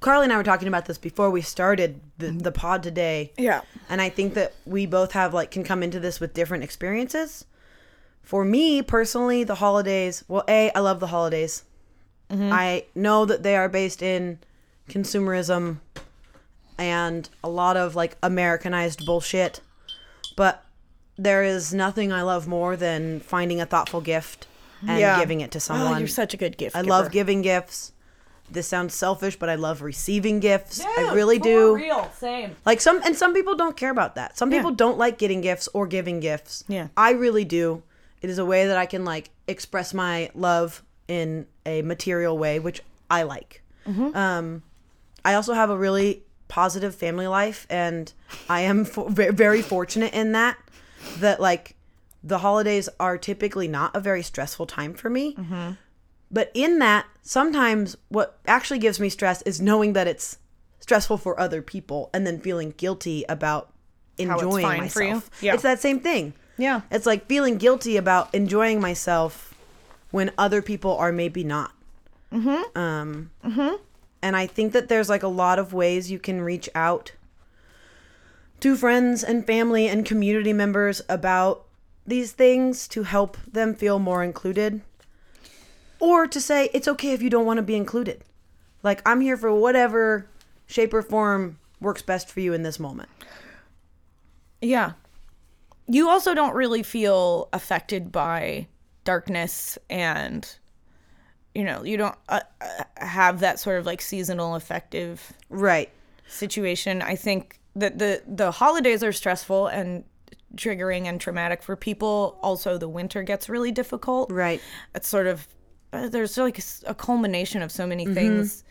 S2: Carly and I were talking about this before we started the, the pod today.
S1: Yeah.
S2: And I think that we both have like can come into this with different experiences. For me personally, the holidays, well, A, I love the holidays. Mm-hmm. I know that they are based in consumerism and a lot of like Americanized bullshit. But there is nothing I love more than finding a thoughtful gift and
S1: Yeah.
S2: giving it to
S1: Oh,
S2: someone.
S1: you're such a good gift.
S2: I love giving gifts. This sounds selfish, but I love receiving gifts. I really do.
S1: Real, same.
S2: Like some and some people don't care about that. Some
S1: Yeah.
S2: people don't like getting gifts or giving gifts.
S1: Yeah.
S2: I really do. It is a way that I can like express my love in a material way, which I like.
S1: Mm-hmm.
S2: Um, I also have a really positive family life, and I am for, very fortunate in that. That like the holidays are typically not a very stressful time for me.
S1: Mm-hmm.
S2: But in that, sometimes what actually gives me stress is knowing that it's stressful for other people and then feeling guilty about
S1: it's
S2: enjoying
S1: fine for you.
S2: myself.
S1: Yeah.
S2: It's that same thing.
S1: Yeah.
S2: It's like feeling guilty about enjoying myself when other people are maybe not. Mm-hmm. Um, And I think that there's like a lot of ways you can reach out to friends and family and community members about these things to help them feel more included. Or to say it's okay if you don't want to be included. Like I'm here for whatever shape or form works best for you in this moment.
S1: Yeah. You also don't really feel affected by darkness and you know, you don't uh, uh, have that sort of like seasonal affective
S2: Right.
S1: situation. I think that the the holidays are stressful and triggering and traumatic for people. Also, the winter gets really difficult.
S2: Right.
S1: It's sort of uh, there's like a culmination of so many things,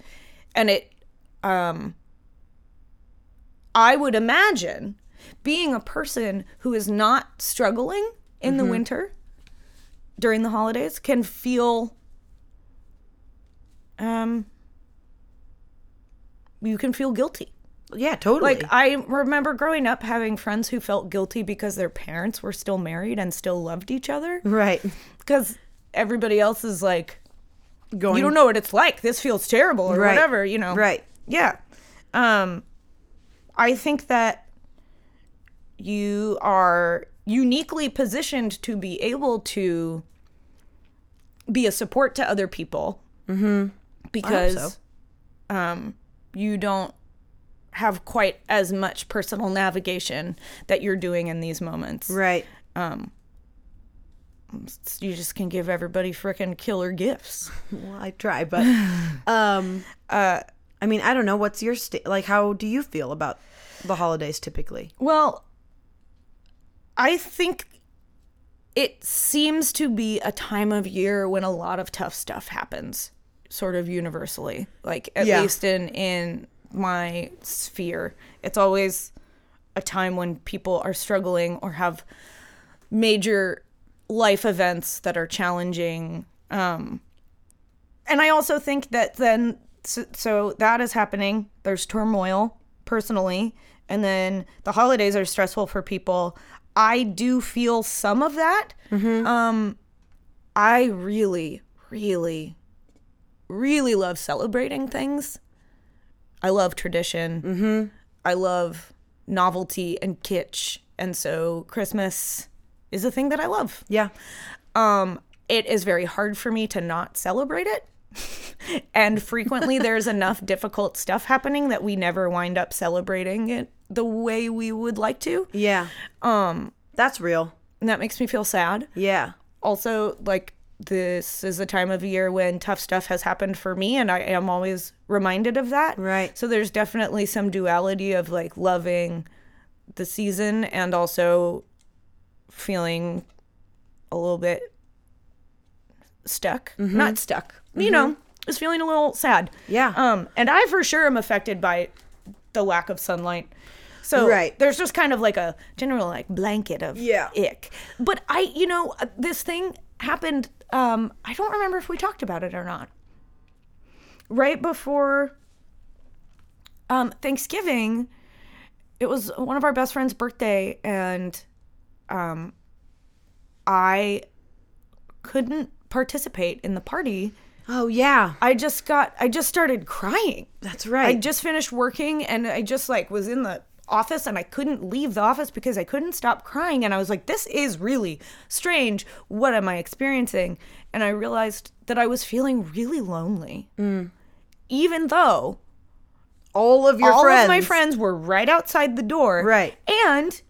S1: and it. Um, I would imagine being a person who is not struggling in the winter during the holidays can feel um you can feel guilty
S2: Yeah, totally.
S1: like I remember growing up having friends who felt guilty because their parents were still married and still loved each other
S2: right.
S1: because everybody else is like
S2: Going
S1: you don't know what it's like this feels terrible or
S2: Right.
S1: whatever you know
S2: Right.
S1: yeah um i think that you are uniquely positioned to be able to be a support to other people mm-hmm. because
S2: so.
S1: um you don't have quite as much personal navigation that you're doing in these moments.
S2: Right.
S1: You just can give everybody freaking killer gifts.
S2: Well, I try, but um uh I mean, I don't know what's your sta- like how do you feel about the holidays typically?
S1: Well, I think it seems to be a time of year when a lot of tough stuff happens, sort of universally. Like at
S2: Yeah.
S1: least in in my sphere, it's always a time when people are struggling or have major life events that are challenging. Um, and I also think that then, so, so that is happening. There's turmoil personally, and then the holidays are stressful for people. I do feel some of that. Um, I really, really, really love celebrating things. I love tradition. Mm-hmm. I love novelty and kitsch, and so Christmas is a thing that I love.
S2: Yeah.
S1: Um, it is very hard for me to not celebrate it. and frequently there's enough difficult stuff happening that we never wind up celebrating it the way we would like to.
S2: Yeah. Um that's real.
S1: And that makes me feel sad.
S2: Yeah.
S1: Also, like this is a time of year when tough stuff has happened for me and I am always reminded of that.
S2: Right.
S1: So there's definitely some duality of like loving the season and also feeling a little bit stuck. Not stuck. You know, just feeling a little sad.
S2: Yeah.
S1: Um, and I for sure am affected by the lack of sunlight. So
S2: Right.
S1: there's just kind of like a general like blanket of
S2: Yeah.
S1: ick. But I, you know, uh, this thing happened. Um, I don't remember if we talked about it or not. Right before um, Thanksgiving, it was one of our best friend's birthday, and um, I couldn't participate in the party.
S2: Oh yeah.
S1: I just got, I just started crying.
S2: That's right.
S1: I just finished working and I just like was in the office and I couldn't leave the office because I couldn't stop crying and I was like this is really strange what am I experiencing and I realized that I was feeling really lonely even though
S2: all of your
S1: all
S2: friends.
S1: of my friends were right outside the door
S2: Right.
S1: and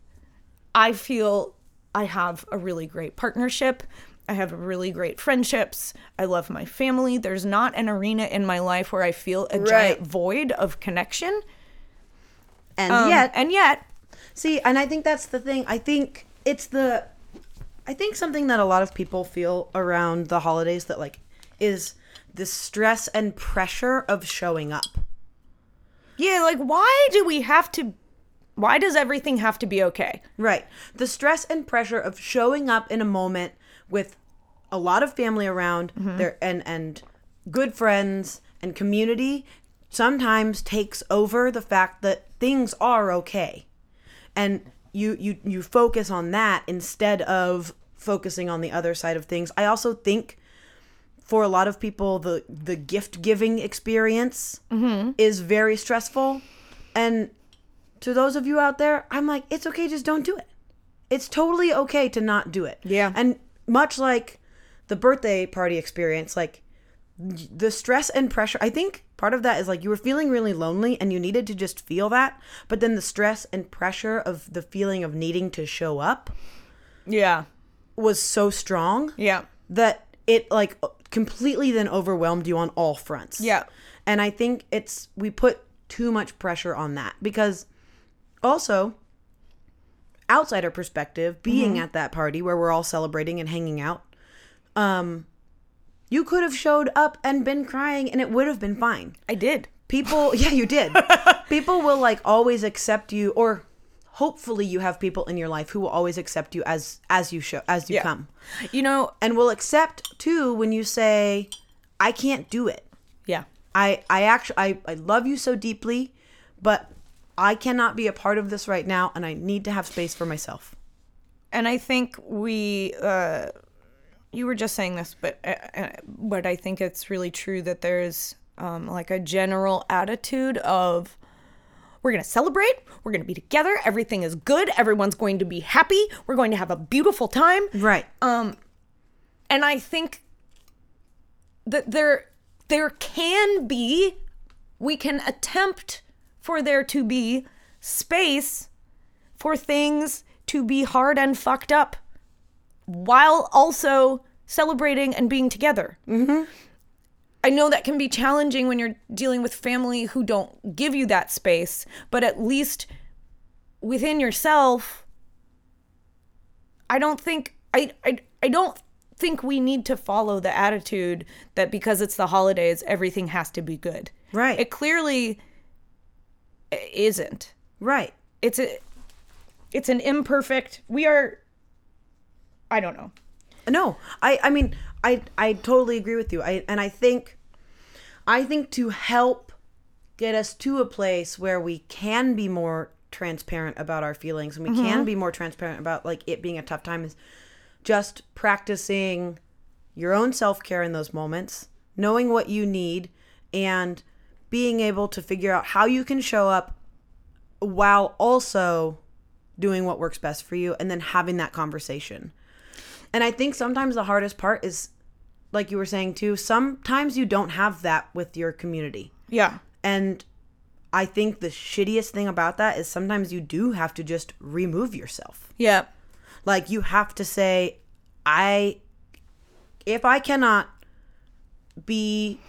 S1: I feel I have a really great partnership I have really great friendships. I love my family. There's not an arena in my life where I feel a
S2: Right.
S1: giant void of connection.
S2: And
S1: Um,
S2: yet
S1: and yet,
S2: See, and I think that's the thing. I think it's the I think something that a lot of people feel around the holidays that like is the stress and pressure of showing up.
S1: yeah, like why do we have to? Why does everything have to be okay?
S2: Right. The stress and pressure of showing up in a moment with a lot of family around there and and good friends and community sometimes takes over the fact that things are okay. And you you you focus on that instead of focusing on the other side of things. I also think for a lot of people the the gift giving experience mm-hmm. is very stressful and to those of you out there i'm like it's okay just don't do it it's totally okay to not do it
S1: Yeah.
S2: and much like the birthday party experience like the stress and pressure i think part of that is like you were feeling really lonely and you needed to just feel that but then the stress and pressure of the feeling of needing to show up
S1: Yeah,
S2: was so strong
S1: yeah,
S2: that it like completely then overwhelmed you on all fronts.
S1: Yeah.
S2: And I think it's we put too much pressure on that because also outsider perspective being at that party where we're all celebrating and hanging out um you could have showed up and been crying and it would have been fine.
S1: I did.
S2: People, yeah, you did. people will like always accept you or hopefully you have people in your life who will always accept you as as you show as you
S1: Yeah.
S2: come
S1: You know,
S2: and will accept too when you say i can't do it
S1: yeah,
S2: i i actually I, I love you so deeply but i cannot be a part of this right now and i need to have space for myself
S1: and I think we. uh You were just saying this, but uh, uh, but I think it's really true that there's um, like a general attitude of we're going to celebrate, we're going to be together, everything is good, everyone's going to be happy, we're going to have a beautiful time.
S2: right
S1: Um, and I think that there there can be we can attempt for there to be space for things to be hard and fucked up while also celebrating and being together. Mm-hmm. I know that can be challenging when you're dealing with family who don't give you that space, but at least within yourself, I don't think I I, I don't think we need to follow the attitude that because it's the holidays everything has to be good.
S2: Right.
S1: It clearly isn't.
S2: Right.
S1: It's a it's an imperfect. We are I don't know.
S2: No, I I mean I I totally agree with you. I and I think I think to help get us to a place where we can be more transparent about our feelings and we can mm-hmm. be more transparent about like it being a tough time is just practicing your own self-care in those moments, knowing what you need and being able to figure out how you can show up while also doing what works best for you and then having that conversation. And I think sometimes the hardest part is, like you were saying too, sometimes you don't have that with your community.
S1: Yeah.
S2: And I think the shittiest thing about that is sometimes you do have to just remove yourself.
S1: Yeah.
S2: Like you have to say, I, if I cannot be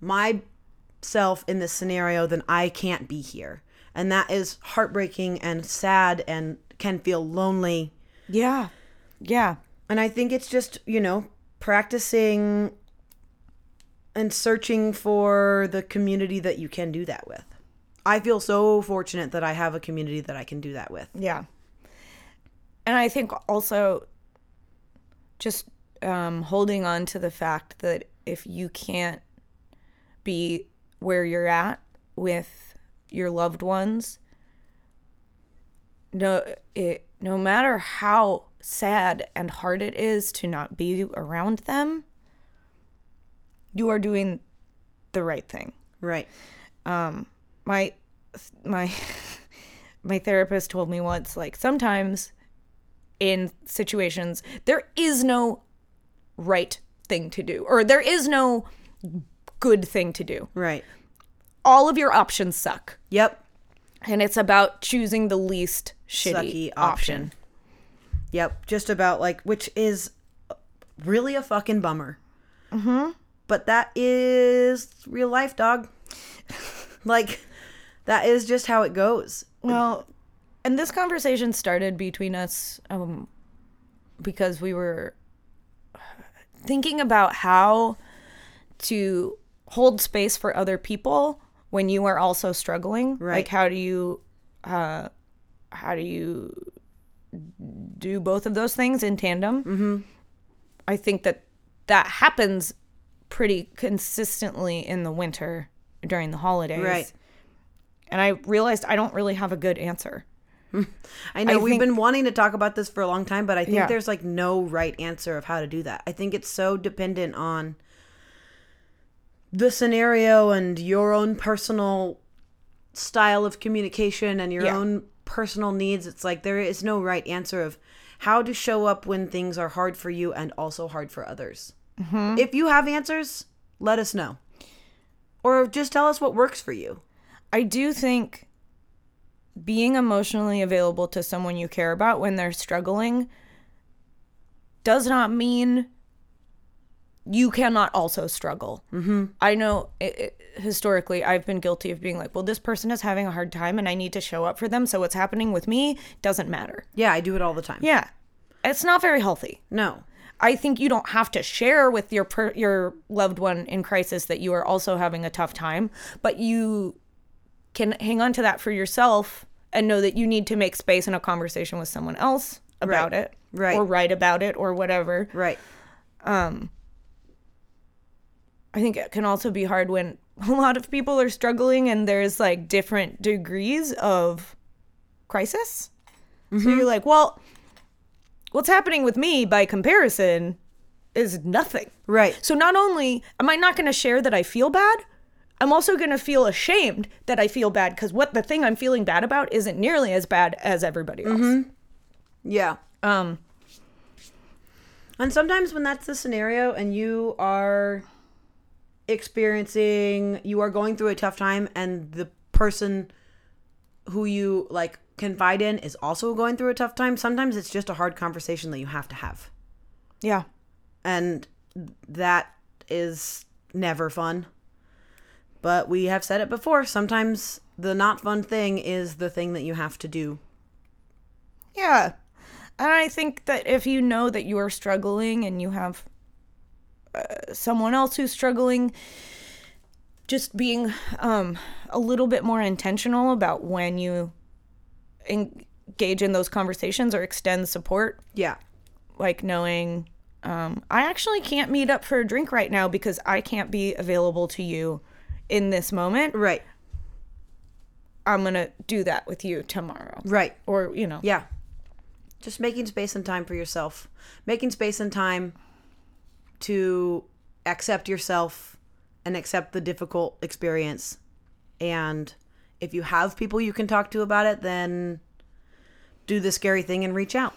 S2: myself in this scenario, then I can't be here. And that is heartbreaking and sad and can feel lonely.
S1: Yeah. Yeah.
S2: And I think it's just, you know, practicing and searching for the community that you can do that with. I feel so fortunate that I have a community that I can do that with.
S1: Yeah. And I think also just um, holding on to the fact that if you can't be where you're at with your loved ones, no, it, no matter how sad and hard it is to not be around them, you are doing the right thing
S2: Right.
S1: Um, my my my therapist told me once like sometimes in situations there is no right thing to do or there is no good thing to do
S2: Right.
S1: all of your options suck
S2: Yep.
S1: and it's about choosing the least shitty
S2: Sucky
S1: option.
S2: option. Yep. Just about like, which is really a fucking bummer. Mm-hmm. But that is real life, dog. like, that is just how it goes.
S1: Well, and this conversation started between us um, because we were thinking about how to hold space for other people when you are also struggling.
S2: Right.
S1: Like, how do you, uh, how do you do both of those things in tandem? Mm-hmm. I think that that happens pretty consistently in the winter during the holidays.
S2: Right.
S1: And I realized I don't really have a good answer.
S2: I know
S1: I
S2: we've
S1: think-
S2: been wanting to talk about this for a long time, but I think
S1: Yeah.
S2: there's like no right answer of how to do that. I think it's so dependent on the scenario and your own personal style of communication and your
S1: Yeah.
S2: own personal needs. It's like there is no right answer of how to show up when things are hard for you and also hard for others.
S1: Mm-hmm.
S2: If you have answers, let us know. Or just tell us what works for you.
S1: I do think being emotionally available to someone you care about when they're struggling does not mean you cannot also struggle. Mm-hmm. I know it, it- historically I've been guilty of being like, well, this person is having a hard time and I need to show up for them. So what's happening with me doesn't matter.
S2: Yeah, I do it all the time.
S1: Yeah. It's not very healthy.
S2: No.
S1: I think you don't have to share with your per- your loved one in crisis that you are also having a tough time, but you can hang on to that for yourself and know that you need to make space in a conversation with someone else about
S2: Right.
S1: it,
S2: Right.
S1: or write about it, or whatever.
S2: Right.
S1: I think it can also be hard when a lot of people are struggling and there's like different degrees of crisis. So you're like, well, what's happening with me by comparison is nothing.
S2: Right.
S1: So not only am I not going to share that I feel bad, I'm also going to feel ashamed that I feel bad because what the thing I'm feeling bad about isn't nearly as bad as everybody else.
S2: Yeah.
S1: Um,
S2: And sometimes when that's the scenario and you are experiencing you are going through a tough time and the person who you like confide in is also going through a tough time, sometimes it's just a hard conversation that you have to have.
S1: Yeah.
S2: And that is never fun. But we have said it before, sometimes the not fun thing is the thing that you have to do.
S1: Yeah. And I think that if you know that you are struggling and you have uh, someone else who's struggling, just being um, a little bit more intentional about when you engage in those conversations or extend support,
S2: Yeah.
S1: like knowing um, I actually can't meet up for a drink right now because I can't be available to you in this moment.
S2: Right.
S1: I'm going to do that with you tomorrow.
S2: Right.
S1: Or, you know,
S2: Yeah. Just making space and time for yourself. Making space and time to accept yourself and accept the difficult experience. And if you have people you can talk to about it, then do the scary thing and reach out.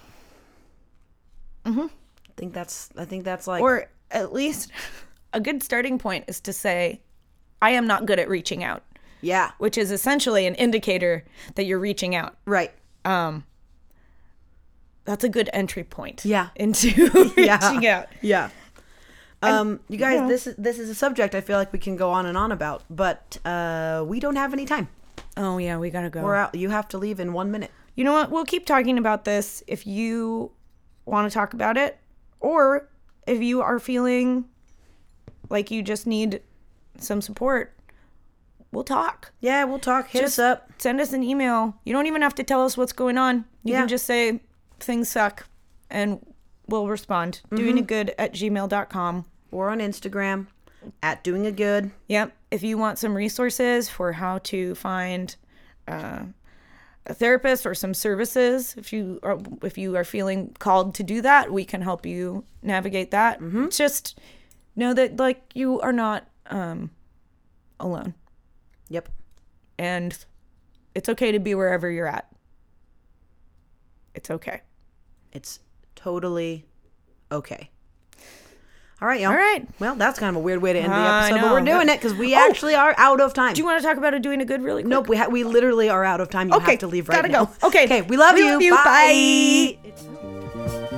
S2: Mm-hmm. I think that's I think that's like
S1: or at least a good starting point is to say, I am not good at reaching out,
S2: yeah.
S1: which is essentially an indicator that you're reaching out.
S2: Right.
S1: Um, that's a good entry point.
S2: Yeah.
S1: Into
S2: Yeah.
S1: reaching out.
S2: Yeah. Um, you guys,
S1: yeah.
S2: this is this is a subject I feel like we can go on and on about, but uh, we don't have any time.
S1: Oh yeah, we gotta go.
S2: We're out. You have to leave in one minute.
S1: you know what? We'll keep talking about this if you want to talk about it, or if you are feeling like you just need some support. We'll talk.
S2: Yeah, we'll talk. Hit
S1: Just
S2: us up.
S1: Send us an email. You don't even have to tell us what's going on. You
S2: Yeah.
S1: can just say things suck and we'll respond.
S2: Mm-hmm.
S1: Doing good at gmail.com.
S2: or on Instagram at doing a good.
S1: Yep. If you want some resources for how to find uh, a therapist or some services, if you are if you are feeling called to do that, we can help you navigate that. Just know that like you are not um, alone,
S2: Yep.
S1: and it's okay to be wherever you're at. It's okay.
S2: It's totally okay. All right, y'all.
S1: All right.
S2: Well, that's kind of a weird way to end the episode, but we're doing it because we
S1: Oh.
S2: actually are out of time.
S1: Do you want to talk about it doing a good really quick?
S2: nope, we ha- we literally are out of time. You
S1: Okay,
S2: have to leave right
S1: gotta
S2: now.
S1: go. Okay.
S2: Okay, we love
S1: We
S2: you.
S1: love you.
S2: Bye.
S1: Bye.